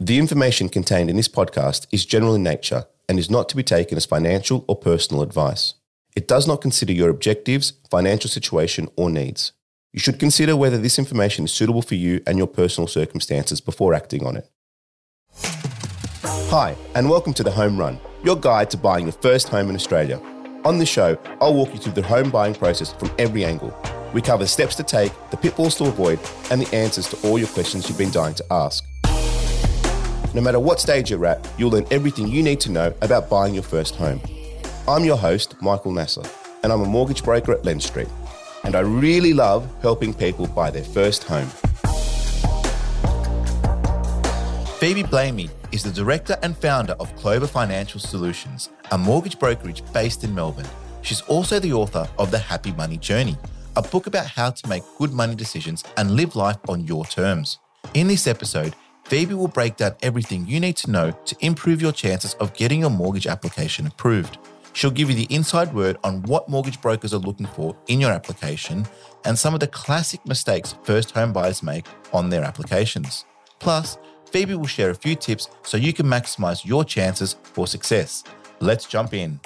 The information contained in this podcast is general in nature and is not to be taken as financial or personal advice. It does not consider your objectives, financial situation, or needs. You should consider whether this information is suitable for you and your personal circumstances before acting on it. Hi, and welcome to The Home Run, your guide to buying your first home in Australia. On this show, I'll walk you through the home buying process from every angle. We cover the steps to take, the pitfalls to avoid, and the answers to all your questions you've been dying to ask. No matter what stage you're at, you'll learn everything you need to know about buying your first home. I'm your host, Michael Nasser, and I'm a mortgage broker at Lendstreet. And I really love helping people buy their first home. Phoebe Blamey is the director and founder of Clover Financial Solutions, a mortgage brokerage based in Melbourne. She's also the author of The Happy Money Journey, a book about how to make good money decisions and live life on your terms. In this episode, Phoebe will break down everything you need to know to improve your chances of getting your mortgage application approved. She'll give you the inside word on what mortgage brokers are looking for in your application and some of the classic mistakes first home buyers make on their applications. Plus, Phoebe will share a few tips so you can maximize your chances for success. Let's jump in.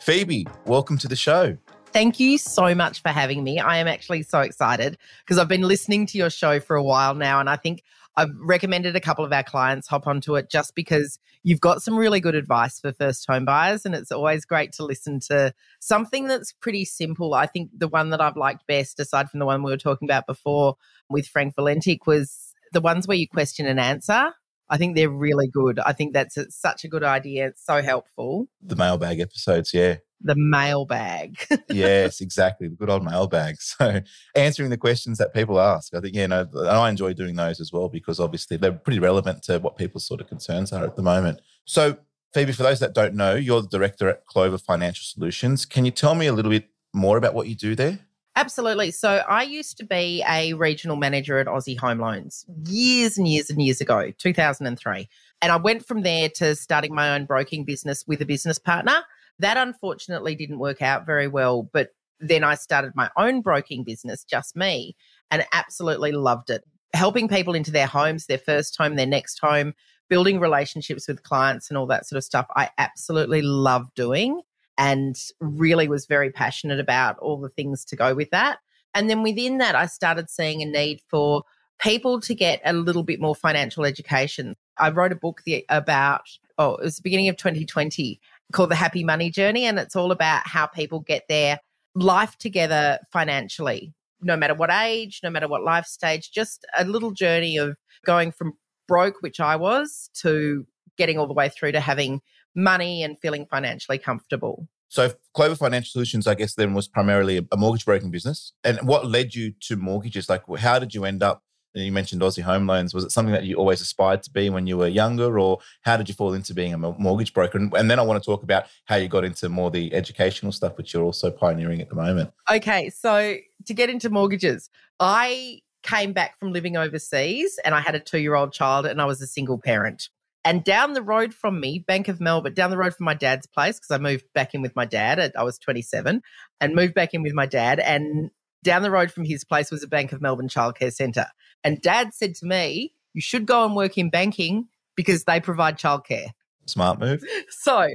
Phoebe, welcome to the show. Thank you so much for having me. I am actually so excited because I've been listening to your show for a while now. And I think I've recommended a couple of our clients hop onto it just because you've got some really good advice for first home buyers. And it's always great to listen to something that's pretty simple. I think the one that I've liked best, aside from the one we were talking about before with Frank Valentic, was the ones where you question and answer. I think they're really good. I think that's a, such a good idea. It's so helpful. The mailbag episodes, yeah the mailbag. yes, exactly. The good old mailbag. So answering the questions that people ask. I think, you know, I enjoy doing those as well because obviously they're pretty relevant to what people's sort of concerns are at the moment. So, Phoebe, for those that don't know, you're the director at Clover Financial Solutions. Can you tell me a little bit more about what you do there? Absolutely. So I used to be a regional manager at Aussie Home Loans years and years and years ago, 2003. And I went from there to starting my own broking business with a business partner. That unfortunately didn't work out very well. But then I started my own broking business, just me, and absolutely loved it. Helping people into their homes, their first home, their next home, building relationships with clients and all that sort of stuff, I absolutely love doing and really was very passionate about all the things to go with that. And then within that, I started seeing a need for people to get a little bit more financial education. I wrote a book about, oh, it was the beginning of 2020, called The Happy Money Journey. And it's all about how people get their life together financially, no matter what age, no matter what life stage, just a little journey of going from broke, which I was, to getting all the way through to having money and feeling financially comfortable. So Clover Financial Solutions, I guess, then was primarily a mortgage broking business. And what led you to mortgages? Like, how did you end up you mentioned Aussie Home Loans. Was it something that you always aspired to be when you were younger, or how did you fall into being a mortgage broker? And, and, then I want to talk about how you got into more the educational stuff, which you're also pioneering at the moment. Okay, so to get into mortgages, I came back from living overseas and I had a two year old child and I was a single parent. And down the road from me, Bank of Melbourne, down the road from my dad's place, because I moved back in with my dad. At, I was 27 and moved back in with my dad. And down the road from his place was a Bank of Melbourne childcare centre. And dad said to me, You should go and work in banking because they provide childcare. Smart move. So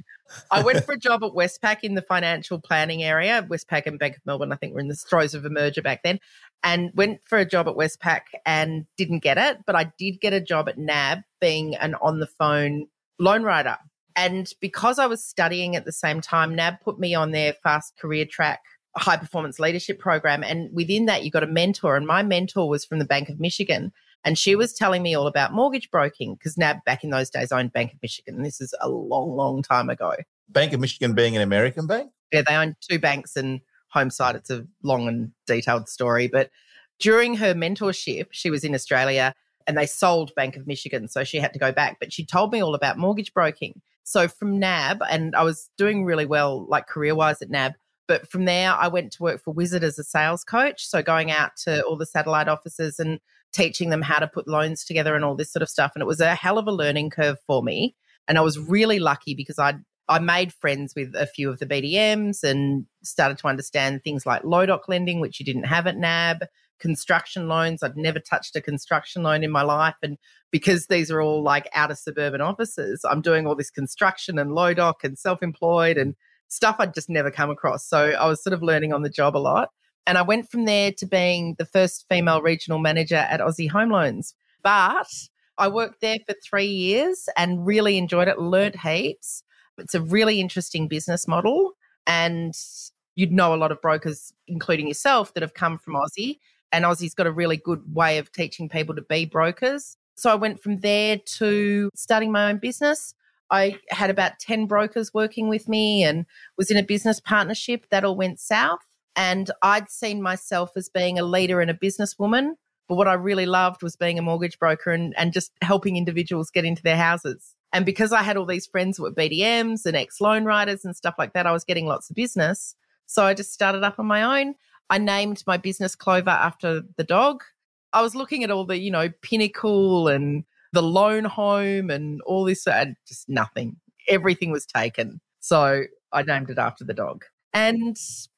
I went for a job at Westpac in the financial planning area. Westpac and Bank of Melbourne, I think, were in the throes of a merger back then. And went for a job at Westpac and didn't get it. But I did get a job at NAB being an on the phone loan writer. And because I was studying at the same time, NAB put me on their fast career track high performance leadership program. And within that, you got a mentor. And my mentor was from the Bank of Michigan. And she hmm. was telling me all about mortgage broking because NAB back in those days owned Bank of Michigan. This is a long, long time ago. Bank of Michigan being an American bank? Yeah, they own two banks and HomeSide. It's a long and detailed story. But during her mentorship, she was in Australia and they sold Bank of Michigan. So she had to go back. But she told me all about mortgage broking. So from NAB, and I was doing really well, like career wise at NAB, but from there, I went to work for Wizard as a sales coach. So going out to all the satellite offices and teaching them how to put loans together and all this sort of stuff. And it was a hell of a learning curve for me. And I was really lucky because I I made friends with a few of the BDMs and started to understand things like low doc lending, which you didn't have at NAB, construction loans. I'd never touched a construction loan in my life. And because these are all like out of suburban offices, I'm doing all this construction and low doc and self employed and stuff I'd just never come across. So I was sort of learning on the job a lot. And I went from there to being the first female regional manager at Aussie Home Loans. But I worked there for three years and really enjoyed it, learned heaps. It's a really interesting business model. And you'd know a lot of brokers, including yourself, that have come from Aussie. And Aussie's got a really good way of teaching people to be brokers. So I went from there to starting my own business. I had about 10 brokers working with me and was in a business partnership. That all went south. And I'd seen myself as being a leader and a businesswoman. But what I really loved was being a mortgage broker and, and just helping individuals get into their houses. And because I had all these friends that were BDMs and ex loan writers and stuff like that, I was getting lots of business. So I just started up on my own. I named my business Clover after the dog. I was looking at all the, you know, Pinnacle and the loan home and all this, and just nothing. Everything was taken. So I named it after the dog. And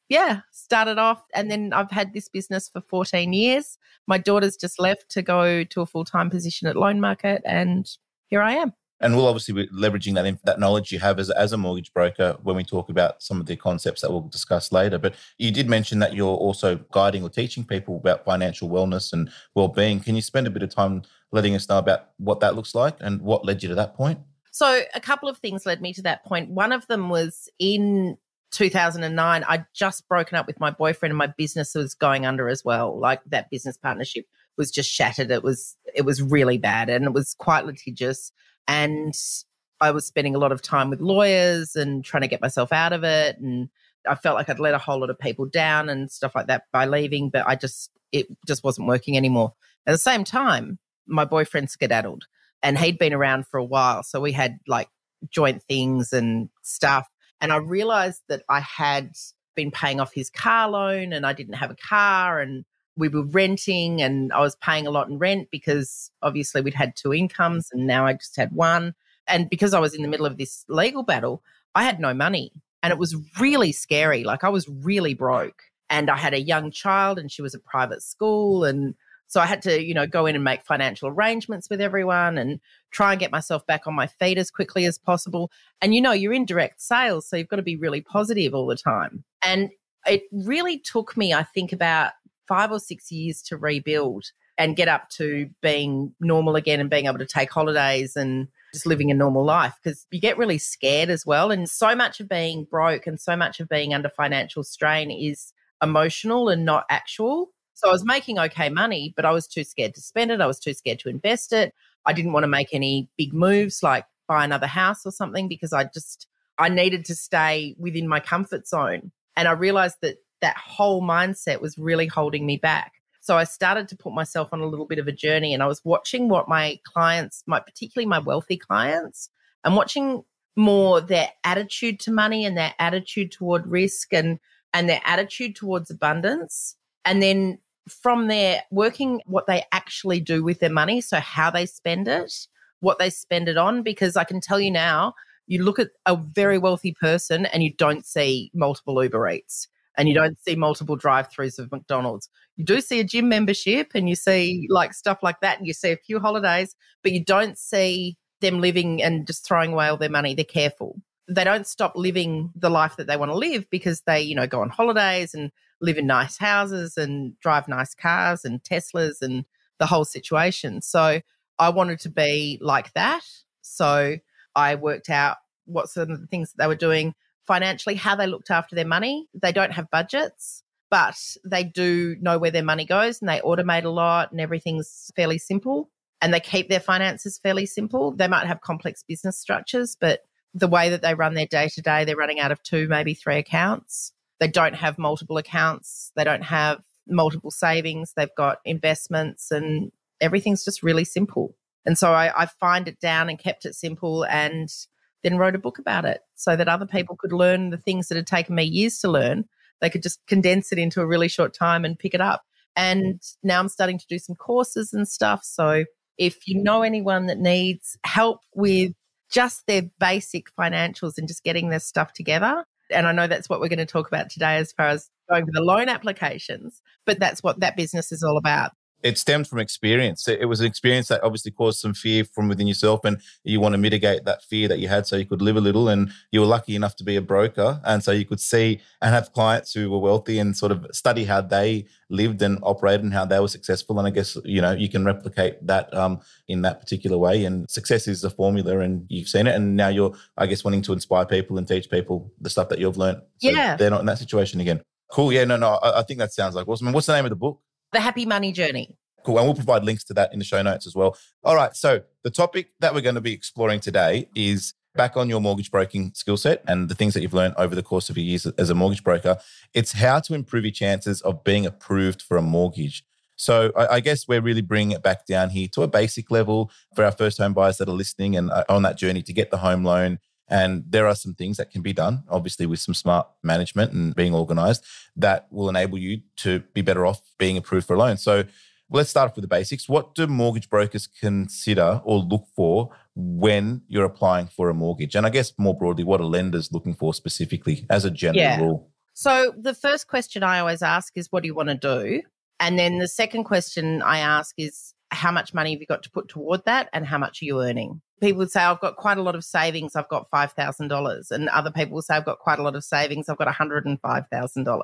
yeah, started off. And then I've had this business for 14 years. My daughter's just left to go to a full time position at Loan Market. And here I am. And we'll obviously be leveraging that that knowledge you have as, as a mortgage broker when we talk about some of the concepts that we'll discuss later. But you did mention that you're also guiding or teaching people about financial wellness and well-being. Can you spend a bit of time letting us know about what that looks like and what led you to that point? So a couple of things led me to that point. One of them was in 2009 i'd just broken up with my boyfriend and my business was going under as well like that business partnership was just shattered it was it was really bad and it was quite litigious and I was spending a lot of time with lawyers and trying to get myself out of it. And I felt like I'd let a whole lot of people down and stuff like that by leaving, but I just, it just wasn't working anymore. At the same time, my boyfriend skedaddled and he'd been around for a while. So we had like joint things and stuff. And I realized that I had been paying off his car loan and I didn't have a car and we were renting and I was paying a lot in rent because obviously we'd had two mm. incomes and now I just had one. And because I was in the middle of this legal battle, I had no money. And it was really scary. Like I was really broke. And I had a young child and she was at private school. And so I had to, you know, go in and make financial arrangements with everyone and try and get myself back on my feet as quickly as possible. And you know, you're in direct sales, so you've got to be really positive all the time. And it really took me, I think, about five or six years to rebuild and get up to being normal again and being able to take holidays and just living a normal life because you get really scared as well. And so much of being broke and so much of being under financial strain is emotional and not actual. So I was making okay money, but I was too scared to spend it. I was too scared to invest it. I didn't want to make any big moves like buy another house or something because I just, I needed to stay within my comfort zone. And I realized that that whole mindset was really holding me back. So I started to put myself on a little bit of a journey and I was watching what my clients, my particularly my wealthy clients, and watching more their attitude to money and their attitude toward risk and and their attitude towards abundance. And then from there, working what they actually do with their money. So how they spend it, what they spend it on. Because I can tell you now, you look at a very wealthy person and you don't see multiple Uber Eats and you don't see multiple drive-throughs of McDonald's. You do see a gym membership and you see like stuff like that and you see a few holidays, but you don't see them living and just throwing away all their money. They're careful. They don't stop living the life that they want to live because they, you know, go on holidays and live in nice houses and drive nice cars and Teslas and the whole situation. So I wanted to be like that. So I worked out what some of the things that they were doing financially, how they looked after their money. They don't have budgets, but they do know where their money goes and they automate a lot and everything's fairly simple and they keep their finances fairly simple. They might have complex business structures, but the way that they run their day to day, they're running out of two, maybe three accounts. They don't have multiple accounts. They don't have multiple savings. They've got investments and everything's just really simple. And so I, I find it down and kept it simple and then wrote a book about it so that other people could learn the things that had taken me years to learn. They could just condense it into a really short time and pick it up. And now I'm starting to do some courses and stuff. So if you know anyone that needs help with just their basic financials and just getting their stuff together, And I know that's what we're going to talk about today as far as going for the loan applications, but that's what that business is all about it stemmed from experience. It was an experience that obviously caused some fear from within yourself, and you want to mitigate that fear that you had so you could live a little. And you were lucky enough to be a broker, and so you could see and have clients who were wealthy and sort of study how they lived and operated and how they were successful. And I guess you know you can replicate that um, in that particular way. And success is a formula, and you've seen it. And now you're, I guess, wanting to inspire people and teach people the stuff that you've learned. So yeah, they're not in that situation again. Cool. Yeah. No. No. I, I think that sounds like awesome. And what's the name of the book? The Happy Money Journey. Cool. And we'll provide links to that in the show notes as well. All right. So the topic that we're going to be exploring today is back on your mortgage broking skill set and the things that you've learned over the course of your years as a mortgage broker. It's how to improve your chances of being approved for a mortgage. So I, guess we're really bringing it back down here to a basic level for our first home buyers that are listening and uh, on that journey to get the home loan. And there are some things that can be done, obviously, with some smart management and being organized that will enable you to be better off being approved for a loan. So let's start off with the basics. What do mortgage brokers consider or look for when you're applying for a mortgage? And I guess more broadly, what are lenders looking for specifically as a general yeah. rule? So the first question I always ask is, what do you want to do? And then the second question I ask is, how much money have you got to put toward that and how much are you earning? People would say, I've got quite a lot of savings. I've got $5,000. And other people will say, I've got quite a lot of savings. I've got $105,000.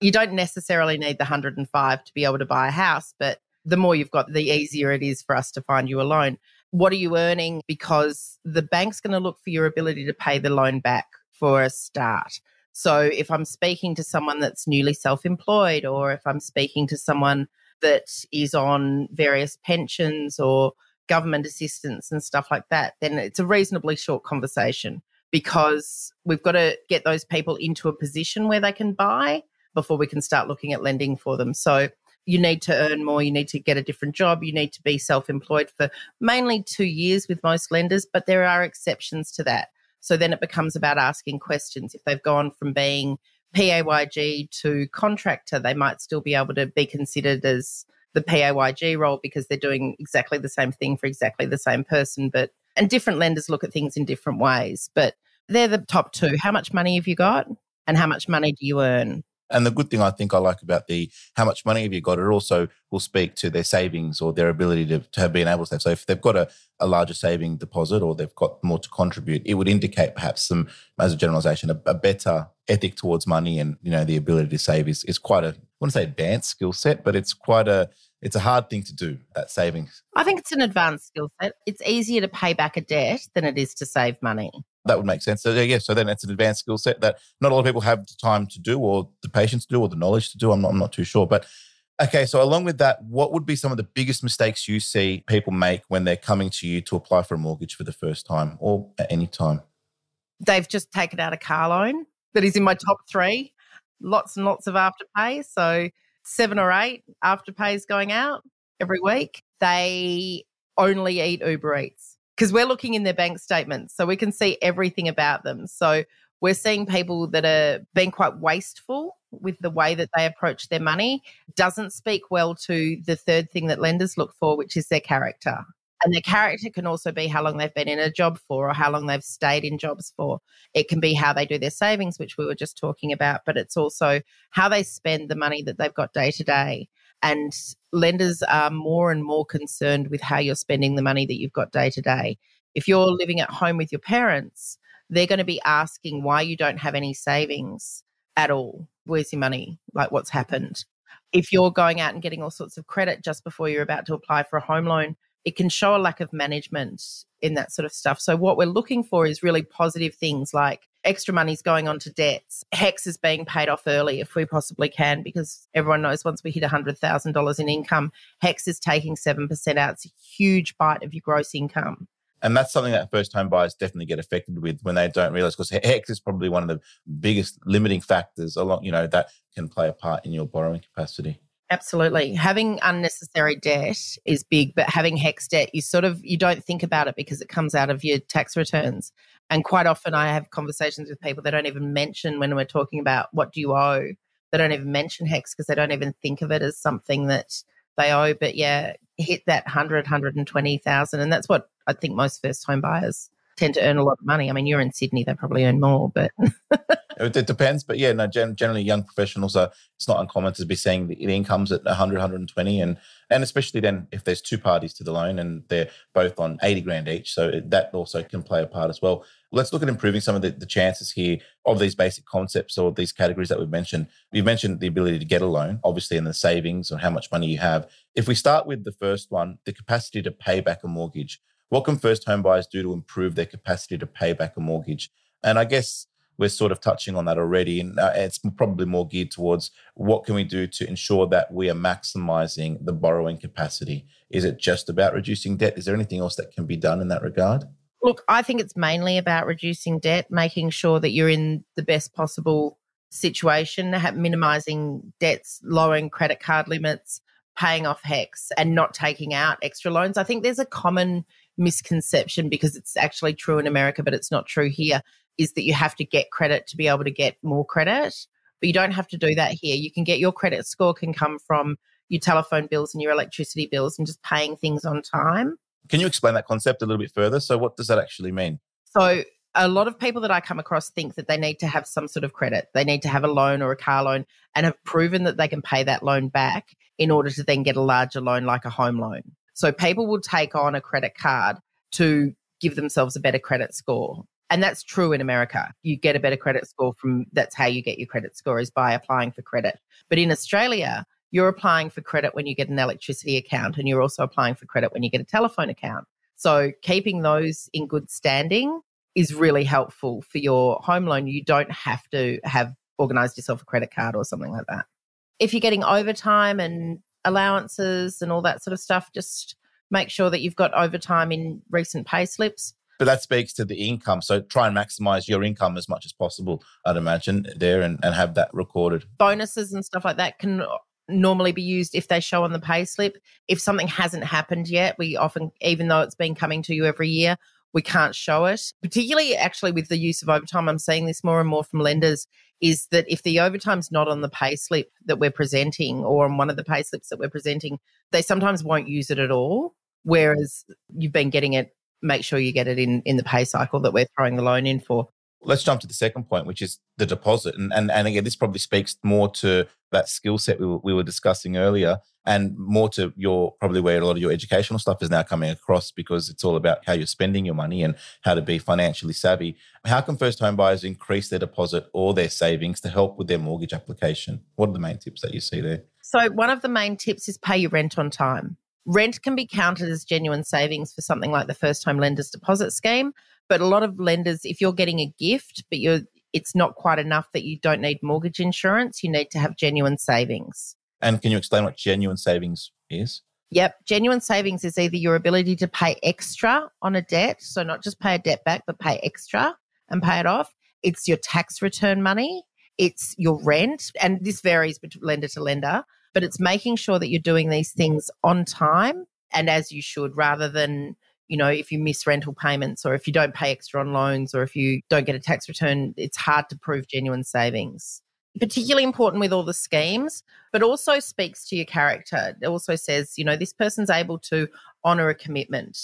You don't necessarily need the 105 to be able to buy a house, but the more you've got, the easier it is for us to find you a loan. What are you earning? Because the bank's going to look for your ability to pay the loan back for a start. So if I'm speaking to someone that's newly self employed, or if I'm speaking to someone that is on various pensions or government assistance and stuff like that, then it's a reasonably short conversation because we've got to get those people into a position where they can buy before we can start looking at lending for them. So you need to earn more, you need to get a different job, you need to be self employed for mainly two years with most lenders, but there are exceptions to that. So then it becomes about asking questions. If they've gone from being PAYG to contractor, they might still be able to be considered as the PAYG role because they're doing exactly the same thing for exactly the same person. But and different lenders look at things in different ways. But they're the top two. How much money have you got? And how much money do you earn? And the good thing I think I like about the how much money have you got, it also will speak to their savings or their ability to, to have been able to save. So if they've got a, a larger saving deposit or they've got more to contribute, it would indicate perhaps some, as a generalization, a, a better ethic towards money and you know the ability to save is is quite a I wouldn't say advanced skill set, but it's quite a it's a hard thing to do that savings. I think it's an advanced skill set. It's easier to pay back a debt than it is to save money. That would make sense. So yeah, so then it's an advanced skill set that not a lot of people have the time to do, or the patience to do, or the knowledge to do. I'm not, I'm not too sure, but Okay, so along with that, what would be some of the biggest mistakes you see people make when they're coming to you to apply for a mortgage for the first time or at any time? They've just taken out a car loan that is in my top three. Lots and lots of afterpay. So seven or eight afterpays going out every week. They only eat Uber Eats because we're looking in their bank statements. So we can see everything about them. So we're seeing people that are being quite wasteful with the way that they approach their money doesn't speak well to the third thing that lenders look for, which is their character. And their character can also be how long they've been in a job for or how long they've stayed in jobs for. It can be how they do their savings, which we were just talking about, but it's also how they spend the money that they've got day to day. And lenders are more and more concerned with how you're spending the money that you've got day to day. If you're living at home with your parents, they're going to be asking why you don't have any savings at all. Where's your money? Like, what's happened? If you're going out and getting all sorts of credit just before you're about to apply for a home loan, it can show a lack of management in that sort of stuff. So, what we're looking for is really positive things like extra money's going on to debts, HECS is being paid off early if we possibly can, because everyone knows once we hit $100,000 in income, HECS is taking 7% out. It's a huge bite of your gross income. And that's something that first home buyers definitely get affected with when they don't realize because HECS is probably one of the biggest limiting factors along, you know, that can play a part in your borrowing capacity. Absolutely. Having unnecessary debt is big, but having HECS debt, you sort of you don't think about it because it comes out of your tax returns. And quite often I have conversations with people that don't even mention when we're talking about what do you owe. They don't even mention HECS because they don't even think of it as something that they owe. But yeah, hit that 100, 120,000. And that's what I think most first home buyers tend to earn a lot of money. I mean, you're in Sydney, they probably earn more, but It, depends, but yeah, no. Gen- generally, young professionals are. It's not uncommon to be seeing the, incomes at 100, 120, and and especially then if there's two parties to the loan and they're both on 80 grand each, so that also can play a part as well. Let's look at improving some of the, the chances here of these basic concepts or these categories that we've mentioned. You've mentioned the ability to get a loan, obviously, and the savings or how much money you have. If we start with the first one, the capacity to pay back a mortgage, what can first home buyers do to improve their capacity to pay back a mortgage? And I guess we're sort of touching on that already. And uh, it's probably more geared towards what can we do to ensure that we are maximizing the borrowing capacity? Is it just about reducing debt? Is there anything else that can be done in that regard? Look, I think it's mainly about reducing debt, making sure that you're in the best possible situation, minimizing debts, lowering credit card limits, paying off HECS, and not taking out extra loans. I think there's a common misconception because it's actually true in America, but it's not true here is that you have to get credit to be able to get more credit. But you don't have to do that here. You can get your credit score can come from your telephone bills and your electricity bills and just paying things on time. Can you explain that concept a little bit further? So, what does that actually mean? So, a lot of people that I come across think that they need to have some sort of credit. They need to have a loan or a car loan and have proven that they can pay that loan back in order to then get a larger loan like a home loan. So, people will take on a credit card to give themselves a better credit score. And that's true in America. You get a better credit score from that's how you get your credit score is by applying for credit. But in Australia, you're applying for credit when you get an electricity account and you're also applying for credit when you get a telephone account. So keeping those in good standing is really helpful for your home loan. You don't have to have organized yourself a credit card or something like that. If you're getting overtime and allowances and all that sort of stuff, just make sure that you've got overtime in recent pay slips but that speaks to the income. So try and maximize your income as much as possible, I'd imagine, there and, and have that recorded. Bonuses and stuff like that can normally be used if they show on the pay slip. If something hasn't happened yet, we often, even though it's been coming to you every year, we can't show it. Particularly, actually, with the use of overtime, I'm seeing this more and more from lenders is that if the overtime's not on the pay slip that we're presenting or on one of the pay slips that we're presenting, they sometimes won't use it at all. Whereas you've been getting it make sure you get it in in the pay cycle that we're throwing the loan in for. Let's jump to the second point, which is the deposit. And and, and again, this probably speaks more to that skill set we were, we were discussing earlier and more to your probably where a lot of your educational stuff is now coming across because it's all about how you're spending your money and how to be financially savvy. How can first home buyers increase their deposit or their savings to help with their mortgage application? What are the main tips that you see there? So, one of the main tips is pay your rent on time. Rent can be counted as genuine savings for something like the first home lenders deposit scheme. But a lot of lenders, if you're getting a gift, but you're it's not quite enough that you don't need mortgage insurance, you need to have genuine savings. And can you explain what genuine savings is? Yep. Genuine savings is either your ability to pay extra on a debt, so not just pay a debt back, but pay extra and pay it off. It's your tax return money, it's your rent, and this varies between lender to lender but it's making sure that you're doing these things on time and as you should rather than you know if you miss rental payments or if you don't pay extra on loans or if you don't get a tax return it's hard to prove genuine savings. Particularly important with all the schemes but also speaks to your character. It also says you know this person's able to honor a commitment.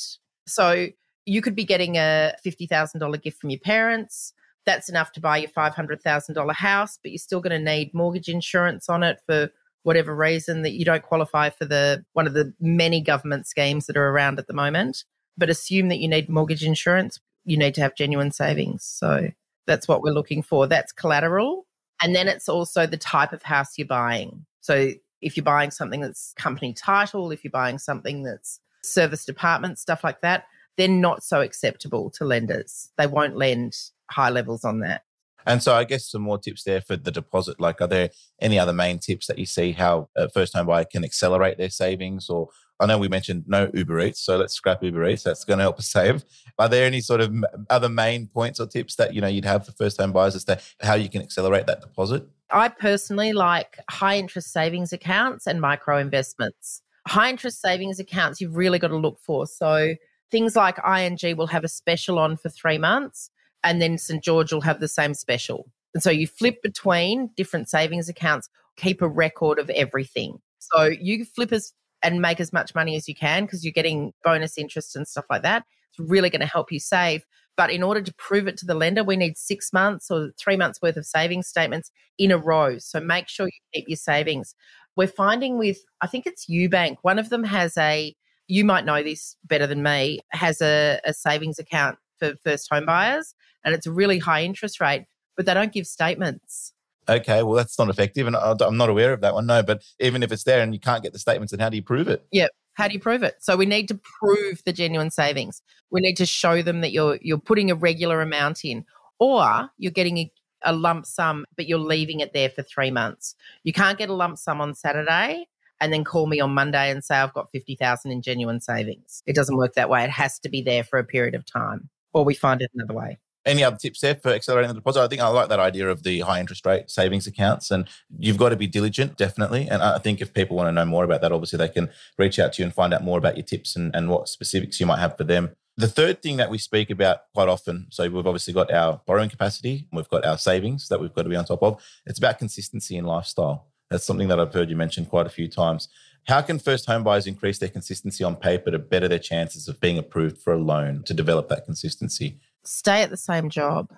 So you could be getting a $50,000 gift from your parents. That's enough to buy your $500,000 house but you're still going to need mortgage insurance on it for whatever reason that you don't qualify for the one of the many government schemes that are around at the moment but assume that you need mortgage insurance you need to have genuine savings. So that's what we're looking for. That's collateral. And then it's also the type of house you're buying. So if you're buying something that's company title if you're buying something that's serviced apartment stuff like that they're not so acceptable to lenders. They won't lend high levels on that. And so I guess some more tips there for the deposit. Like, are there any other main tips that you see how a first home buyer can accelerate their savings? Or I know we mentioned no Uber Eats, so let's scrap Uber Eats. That's going to help us save. Are there any sort of other main points or tips that you know you'd have for first home buyers as to how you can accelerate that deposit? I personally like high interest savings accounts and micro investments. High interest savings accounts you've really got to look for. So things like ING will have a special on for three months and then St. George will have the same special. And so you flip between different savings accounts, keep a record of everything. So you flip as and make as much money as you can because you're getting bonus interest and stuff like that. It's really going to help you save. But in order to prove it to the lender, we need six months or three months worth of savings statements in a row. So make sure you keep your savings. We're finding with, I think it's UBank, one of them has a, you might know this better than me, has a, a savings account for first home buyers and it's a really high interest rate, but they don't give statements. Okay, well, that's not effective. And I'm not aware of that one. No, but even if it's there and you can't get the statements, then how do you prove it? Yeah. How do you prove it? So we need to prove the genuine savings. We need to show them that you're you're putting a regular amount in, or you're getting a, a lump sum, but you're leaving it there for three months. You can't get a lump sum on Saturday and then call me on Monday and say I've got fifty thousand in genuine savings. It doesn't work that way. It has to be there for a period of time, or we find it another way. Any other tips there for accelerating the deposit? I think I like that idea of the high interest rate savings accounts, and you've got to be diligent, definitely. And I think if people want to know more about that, obviously they can reach out to you and find out more about your tips and, and what specifics you might have for them. The third thing that we speak about quite often, so we've obviously got our borrowing capacity, we've got our savings that we've got to be on top of. It's about consistency in lifestyle. That's something that I've heard you mention quite a few times. How can first home buyers increase their consistency on paper to better their chances of being approved for a loan to develop that consistency? Stay at the same job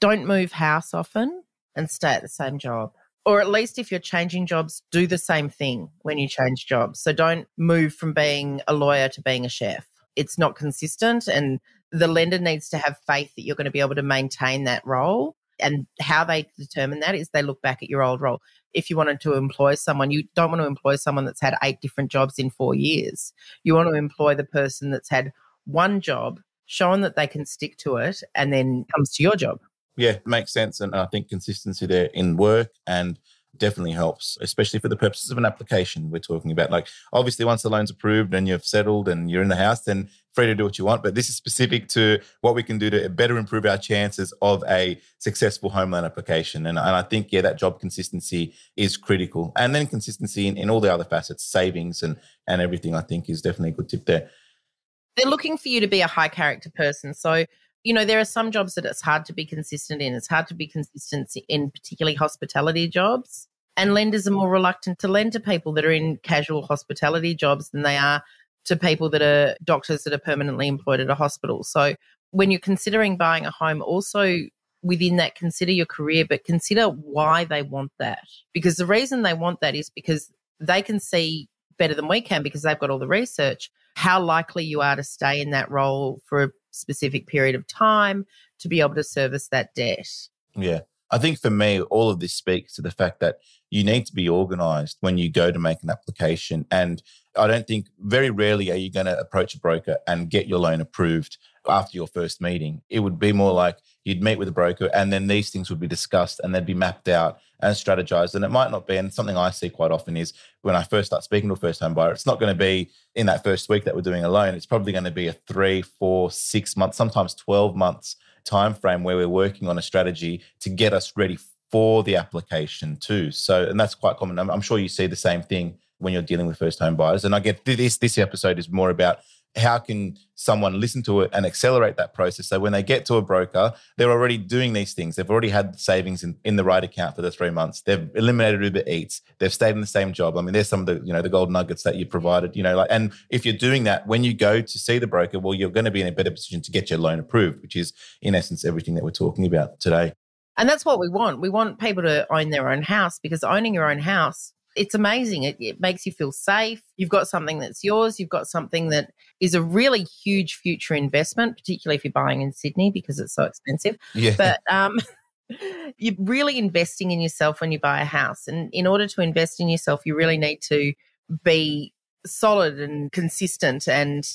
don't move house often and stay at the same job. Or at least if you're changing jobs, do the same thing when you change jobs. So don't move from being a lawyer to being a chef. It's not consistent. And the lender needs to have faith that you're going to be able to maintain that role. And how they determine that is they look back at your old role. If you wanted to employ someone, you don't want to employ someone that's had eight different jobs in four years. You want to employ the person that's had one job, shown that they can stick to it, and then comes to your job yeah, makes sense. And I think consistency there in work and definitely helps, especially for the purposes of an application we're talking about. Like, obviously, once the loan's approved and you've settled and you're in the house, then free to do what you want. But this is specific to what we can do to better improve our chances of a successful home loan application. And, and I think, yeah, that job consistency is critical. And then consistency in, in all the other facets, savings and, and everything, I think is definitely a good tip there. They're looking for you to be a high character person. So, you know, there are some jobs that it's hard to be consistent in. It's hard to be consistent in particularly hospitality jobs. And lenders are more reluctant to lend to people that are in casual hospitality jobs than they are to people that are doctors that are permanently employed at a hospital. So when you're considering buying a home, also within that, consider your career, but consider why they want that. Because the reason they want that is because they can see better than we can because they've got all the research how likely you are to stay in that role for a specific period of time to be able to service that debt. Yeah. I think for me, all of this speaks to the fact that you need to be organized when you go to make an application. And I don't think very rarely are you going to approach a broker and get your loan approved after your first meeting. It would be more like you'd meet with a broker and then these things would be discussed and they'd be mapped out and strategized. And it might not be, and something I see quite often is when I first start speaking to a first home buyer, it's not going to be in that first week that we're doing a loan. It's probably going to be a three, four, six months, sometimes 12 months time frame where we're working on a strategy to get us ready for the application too. So, and that's quite common. I'm, I'm sure you see the same thing when you're dealing with first home buyers. And I get this this episode is more about how can someone listen to it and accelerate that process? So when they get to a broker they're already doing these things. They've already had savings in, in the right account for the three months. They've eliminated uber eats. They've stayed in the same job. I mean there's some of the you know the gold nuggets that you provided you know like and if you're doing that when you go to see the broker well you're going to be in a better position to get your loan approved which is in essence everything that we're talking about today. And that's what we want. We want people to own their own house because owning your own house it's amazing. It, it makes you feel safe. You've got something that's yours. You've got something that is a really huge future investment, particularly if you're buying in Sydney because it's so expensive. Yeah. But um, you're really investing in yourself when you buy a house. And in order to invest in yourself, you really need to be solid and consistent and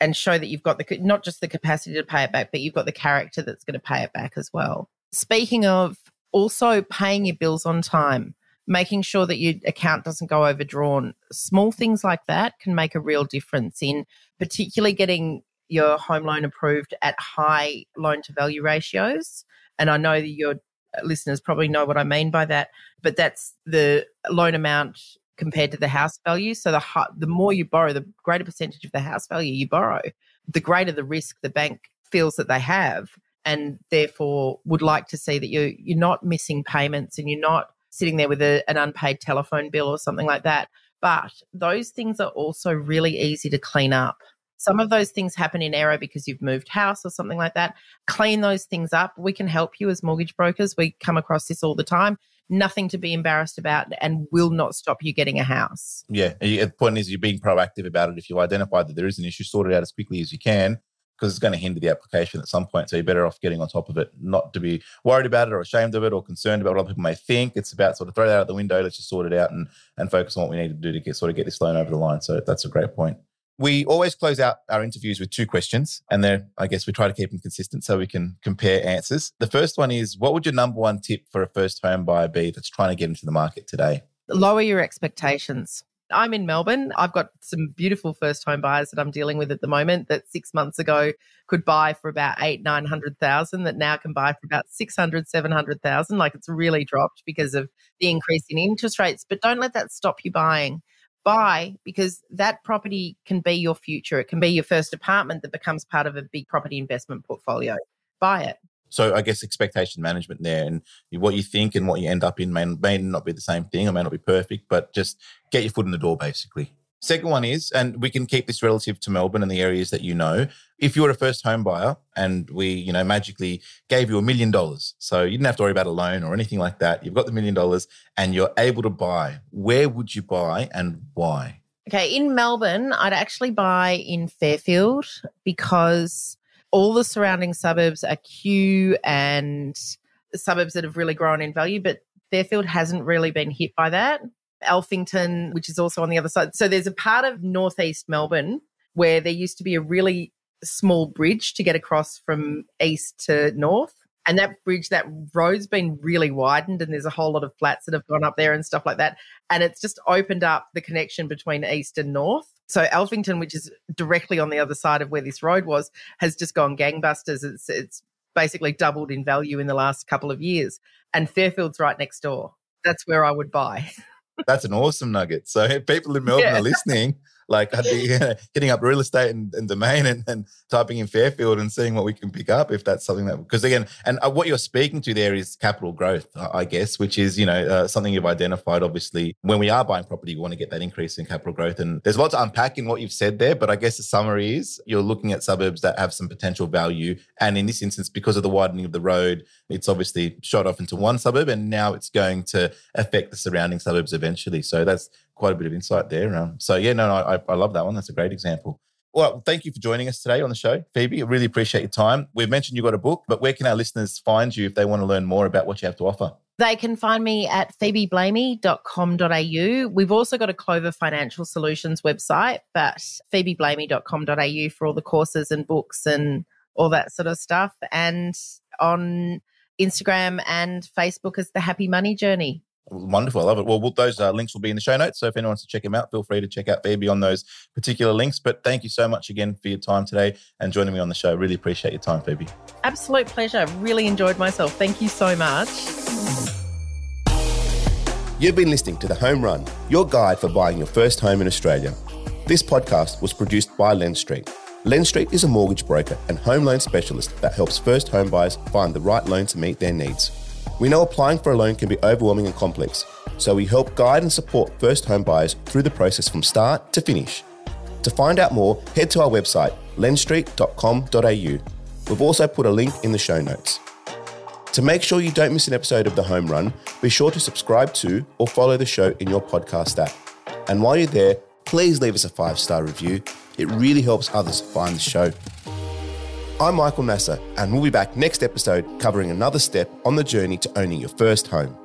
and show that you've got the not just the capacity to pay it back, but you've got the character that's going to pay it back as well. Speaking of also paying your bills on time making sure that your account doesn't go overdrawn. Small things like that can make a real difference in particularly getting your home loan approved at high loan to value ratios. And I know that your uh, listeners probably know what I mean by that, but that's the loan amount compared to the house value. So the the more you borrow, the greater percentage of the house value you borrow, the greater the risk the bank feels that they have, and therefore would like to see that you you're not missing payments and you're not sitting there with a, an unpaid telephone bill or something like that. But those things are also really easy to clean up. Some of those things happen in error because you've moved house or something like that. Clean those things up. We can help you as mortgage brokers. We come across this all the time. Nothing to be embarrassed about and will not stop you getting a house. Yeah. The point is, you're being proactive about it. If you identify that there is an issue, sort it out as quickly as you can because it's going to hinder the application at some point. So you're better off getting on top of it, not to be worried about it or ashamed of it or concerned about what other people may think. It's about sort of throw that out the window. Let's just sort it out and and focus on what we need to do to get sort of get this loan over the line. So that's a great point. We always close out our interviews with two questions, and then I guess we try to keep them consistent so we can compare answers. The first one is What would your number one tip for a first home buyer be that's trying to get into the market today? Lower your expectations. I'm in Melbourne. I've got some beautiful first home buyers that I'm dealing with at the moment that six months ago could buy for about eight, 900,000 that now can buy for about 600, 700,000. Like it's really dropped because of the increase in interest rates. But don't let that stop you buying buy because that property can be your future. It can be your first apartment that becomes part of a big property investment portfolio. Buy it. So I guess expectation management there and what you think and what you end up in may, may not be the same thing or may not be perfect, but just get your foot in the door basically. Second one is, and we can keep this relative to Melbourne and the areas that you know. If you were a first home buyer and we, you know, magically gave you a million dollars, so you didn't have to worry about a loan or anything like that. You've got the million dollars and you're able to buy. Where would you buy and why? Okay, in Melbourne, I'd actually buy in Fairfield because all the surrounding suburbs are Kew and suburbs that have really grown in value, but Fairfield hasn't really been hit by that. Alphington, which is also on the other side. So there's a part of northeast Melbourne where there used to be a really small bridge to get across from east to north. And that bridge, that road's been really widened, and there's a whole lot of flats that have gone up there and stuff like that. And it's just opened up the connection between east and north. So Alphington, which is directly on the other side of where this road was, has just gone gangbusters. It's it's basically doubled in value in the last couple of years. And Fairfield's right next door. That's where I would buy. That's an awesome nugget. So people in Melbourne yeah. are listening. Like I'd be hitting up real estate and, and domain and, and, typing in Fairfield and seeing what we can pick up if that's something that because again and uh, what you're speaking to there is capital growth, I guess, which is you know uh, something you've identified. Obviously, when we are buying property, we want to get that increase in capital growth, and there's a lot to unpack in what you've said there. But I guess the summary is you're looking at suburbs that have some potential value, and in this instance, because of the widening of the road, it's obviously shot off into one suburb, and now it's going to affect the surrounding suburbs eventually. So that's quite a bit of insight there. Um, so yeah, no, I, I love that one. That's a great example. Well, thank you for joining us today on the show, Phoebe. I really appreciate your time. We've mentioned you've got a book, but where can our listeners find you if they want to learn more about what you have to offer? They can find me at phoebeblamey.com.au. We've also got a Clover Financial Solutions website, but phoebeblamey.com.au for all the courses and books and all that sort of stuff. And on Instagram and Facebook as The Happy Money Journey. Wonderful. I love it. Well, those uh, links will be in the show notes. So if anyone wants to check them out, feel free to check out Phoebe on those particular links. But thank you so much again for your time today and joining me on the show. Really appreciate your time, Phoebe. Absolute pleasure. Really enjoyed myself. Thank you so much. You've been listening to The Home Run, your guide for buying your first home in Australia. This podcast was produced by Lendstreet. Len Street is a mortgage broker and home loan specialist that helps first home buyers find the right loan to meet their needs. We know applying for a loan can be overwhelming and complex, so we help guide and support first home buyers through the process from start to finish. To find out more, head to our website, lendstreet.com.au. We've also put a link in the show notes. To make sure you don't miss an episode of The Home Run, be sure to subscribe to or follow the show in your podcast app. And while you're there, please leave us a five star review. It really helps others find the show. I'm Michael Nasser, and we'll be back next episode covering another step on the journey to owning your first home.